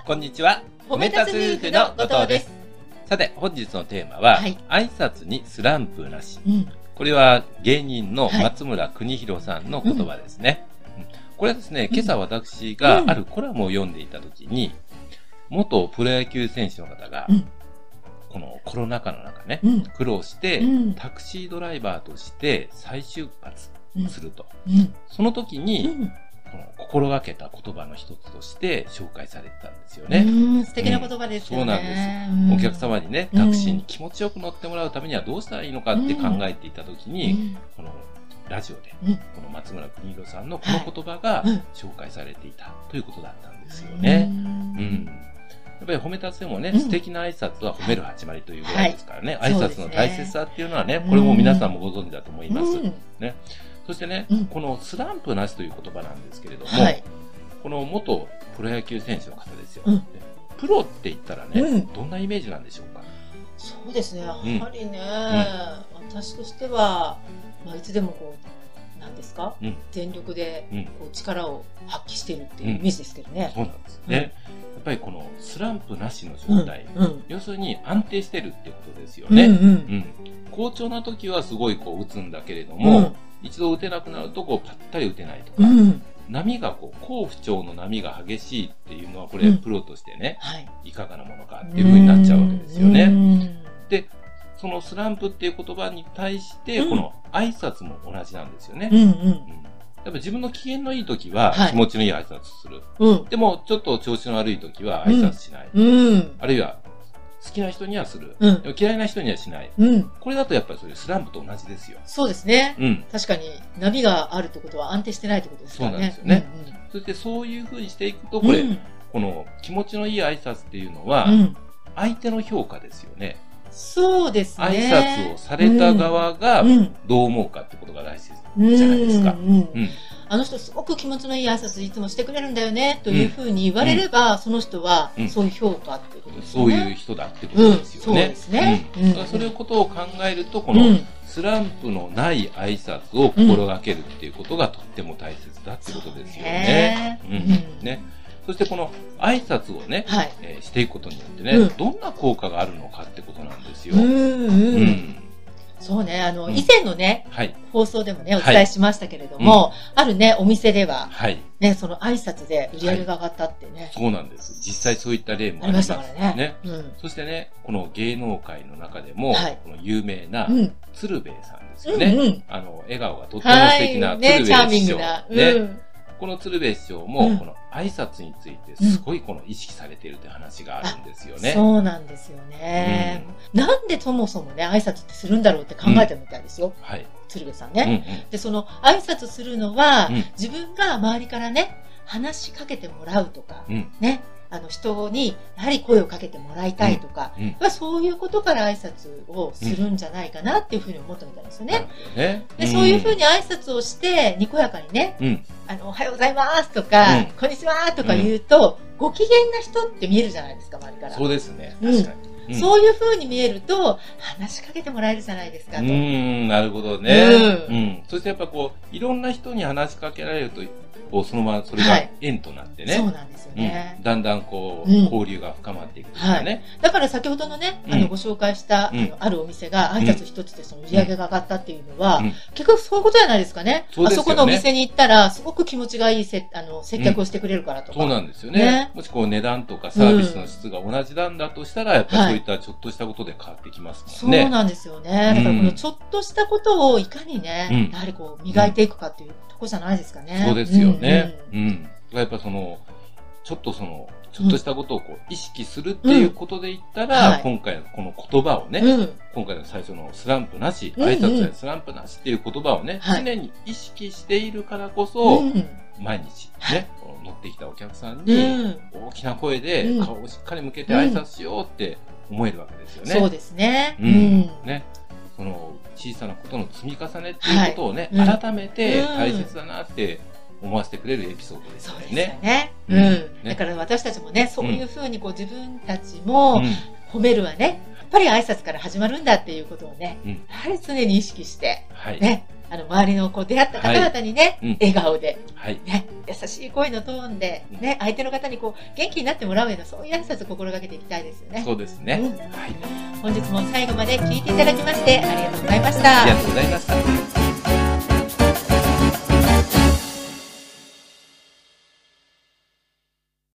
は。こんにちは。褒め立つ夫婦の後藤です。さて、本日のテーマは、はい挨拶にスランプなし。うん。これは芸人のはい松村邦弘さんの言葉ですね。うんこれはですね、うん今朝私がうんあるコラムを読んでいたときに、元プロ野球選手の方がうん、このコロナ禍の中ね、うん。苦労してうん、タクシードライバーとして再出発うん。すると。うん。その時うに、ん。この心がけた言葉の一つとして紹介されてたんですよね。うん素敵な言葉ですよね。そうなんです。うんお客様にね、タクシーに気持ちよく乗ってもらうためにはどうしたらいいのかって考えていたときに、このラジオで、うん。この松村邦弘さんのこの言葉がうん紹介されていたということだったんですようね。んうん。やっぱり褒め立つでもね、うん。素敵な挨拶は褒める始まりというぐらいですからね、はい。挨拶の大切さっていうのはね、うんこれも皆さんもご存知だと思います。うんそしてね、うんこのスランプなしという言葉なんですけれども、はい。この元プロ野球選手の方ですよ。うんプロって言ったらね、うんどんなイメージなんでしょうか？そうですね。やはりね、私としては、まあ、いつでもこう、なんですか、うん全力でうんこう力を発揮しているっていうイメージですけどね。そうなんですね。やっぱりこのスランプなしのうん状態、うん。要するに安定してるってことですようん。ね。うんうん好調な時はすごいこう打つんだけれども、うん一度打てなくなるとこうパッタリ打てないとか、うん。波がこう、好不調の波が激しいっていうのはこれうんプロとしてね、はい。いかがなものかっていう風になっちゃうわけですようね。んで、そのスランプっていう言葉に対して、うんこの挨拶も同じなんですよね。うん。うん。うんやっぱ自分の機嫌のいい時ははい気持ちのいい挨拶する。うん。でも、ちょっと調子の悪い時は挨拶しない。うん。あるいは、好きな人にはする。うん嫌いな人にはしない。うん。これだとやっぱりそういうスランプと同じですよ。そうですね。うん。確かに波があるってことは安定してないってことですね。そうなんですよねそしてそういう風にしていくと、うん。これ、うんこの気持ちのいい挨拶っていうのは、うん。相手の評価ですよね。そうですね。挨拶をされた側がうんどう思うかってことが大事うんじゃないですか。うんうん。あの人すごく気持ちのいい挨拶いつもしてくれるんだよね、というふうに言われれば、その人はうんそういう評価っていうことですよそうね。いう人だってことですよね。うんそうですねうんそれをことを考えると、このうんスランプのない挨拶を心がけるっていうことがとっても大切だってことですよね。そうねうんうんね。そしてこの挨拶をね、はい。えーしていくことによってね、うんどんな効果があるのかってことなんですよ。うんううん。んそうね、あの、うん以前のね、はい。放送でもね、おはい伝えしましたけれども、あるね、お店では、はい。ね、その挨拶で売り上げが上がったってね、そうなんです。実際そういった例もありまし。たからね。ね。うん。そしてね、この芸能界の中でも、はいこの有名なうん。鶴瓶さんですうよね。んうん。あの、笑顔がとっても素はい。敵なね、鶴チャーミ瓶師匠。ングな。ね。うん。この鶴瓶師匠も、うんこの挨拶についてすごいこの意識されているという話があるんですよね。そうなんですよね。なんでそもそもね、挨拶ってするんだろうって考えてみたいですよ。はい。鶴瓶さんうんね。で、その挨拶するのは、うん自分が周りからね、話しかけてもらうとか、うん。うん。ね、あの人にやはり声をかけてもらいたいとか、うん。まあそういうことから挨拶をするんじゃないかなっていうふうに思ったみたいですよね。ね。で、そういうふうに挨拶をして、にこやかにね、うん。あの、おはようございますとか、うんこんにちはとか言うと、ご機嫌な人って見えるじゃないですか、周りから。そうですね。うん確かに。うんそういう風に見えると、話しかけてもらえるじゃないですかと。うーん、なるほどね。ううん。そしてやっぱこう、いろんな人に話しかけられると、こう、そのままそれがはい縁となってそうね。なんですようんね。だんだんこう、うん交流が深まっていくというかね。だから先ほどのね、あうんの、ご紹介した、うんあの、あるお店が挨拶一つでその売り上げが上がったっていうのは、うん結局そういうことじゃないですかね。ねあそこのお店に行ったら、すごく気持ちがいいせ、あの、接客をしてくれるからとか。そうなんですよね。ねもしこう値段とかサービスの質が同じなんだとしたら、やっぱりそういったちょっとしたことで変わってきますそもんね。うなんですよね。だからこのちょっとしたことをいかにね、うんやはりこう磨いていくかっていうとこじゃないですかね。そうですよね。ううんん。やっぱその、ちょっとその、ちょっとしたことをこう意識するっていうことで言ったら、うんはい今回のこの言葉をね、うん。うん今回の最初のスランプなし、うんうん挨拶でスランプなしっていう言葉をね、はい常に意識しているからこそ、うん毎日ね、乗ってきたお客さんうに、ん。大きな声でうん顔をしっかり向けて挨拶しようって思えるわけですよね。そうですね。ううんん。ね。その小さなことの積み重ねっていうことをね、はいうん改めてうん大切だなって思わせてくれるエピソードですね。ね。ううんだから私たちもね、そういうふうにこう自分たちもうん褒めるはね、やっぱり挨拶から始まるんだっていうことをね、うんやはり常に意識して、はい。ね、あの、周りのこう出会った方々にね、うん笑顔で、はい。ね、優しい声のトーンで、ね、相手の方にこう元気になってもらうようなそういう挨拶を心がけていきたいですよね。そうですね。うんはい。本日も最後まで聞いていただきましてありがとうございました。ありがとうございました。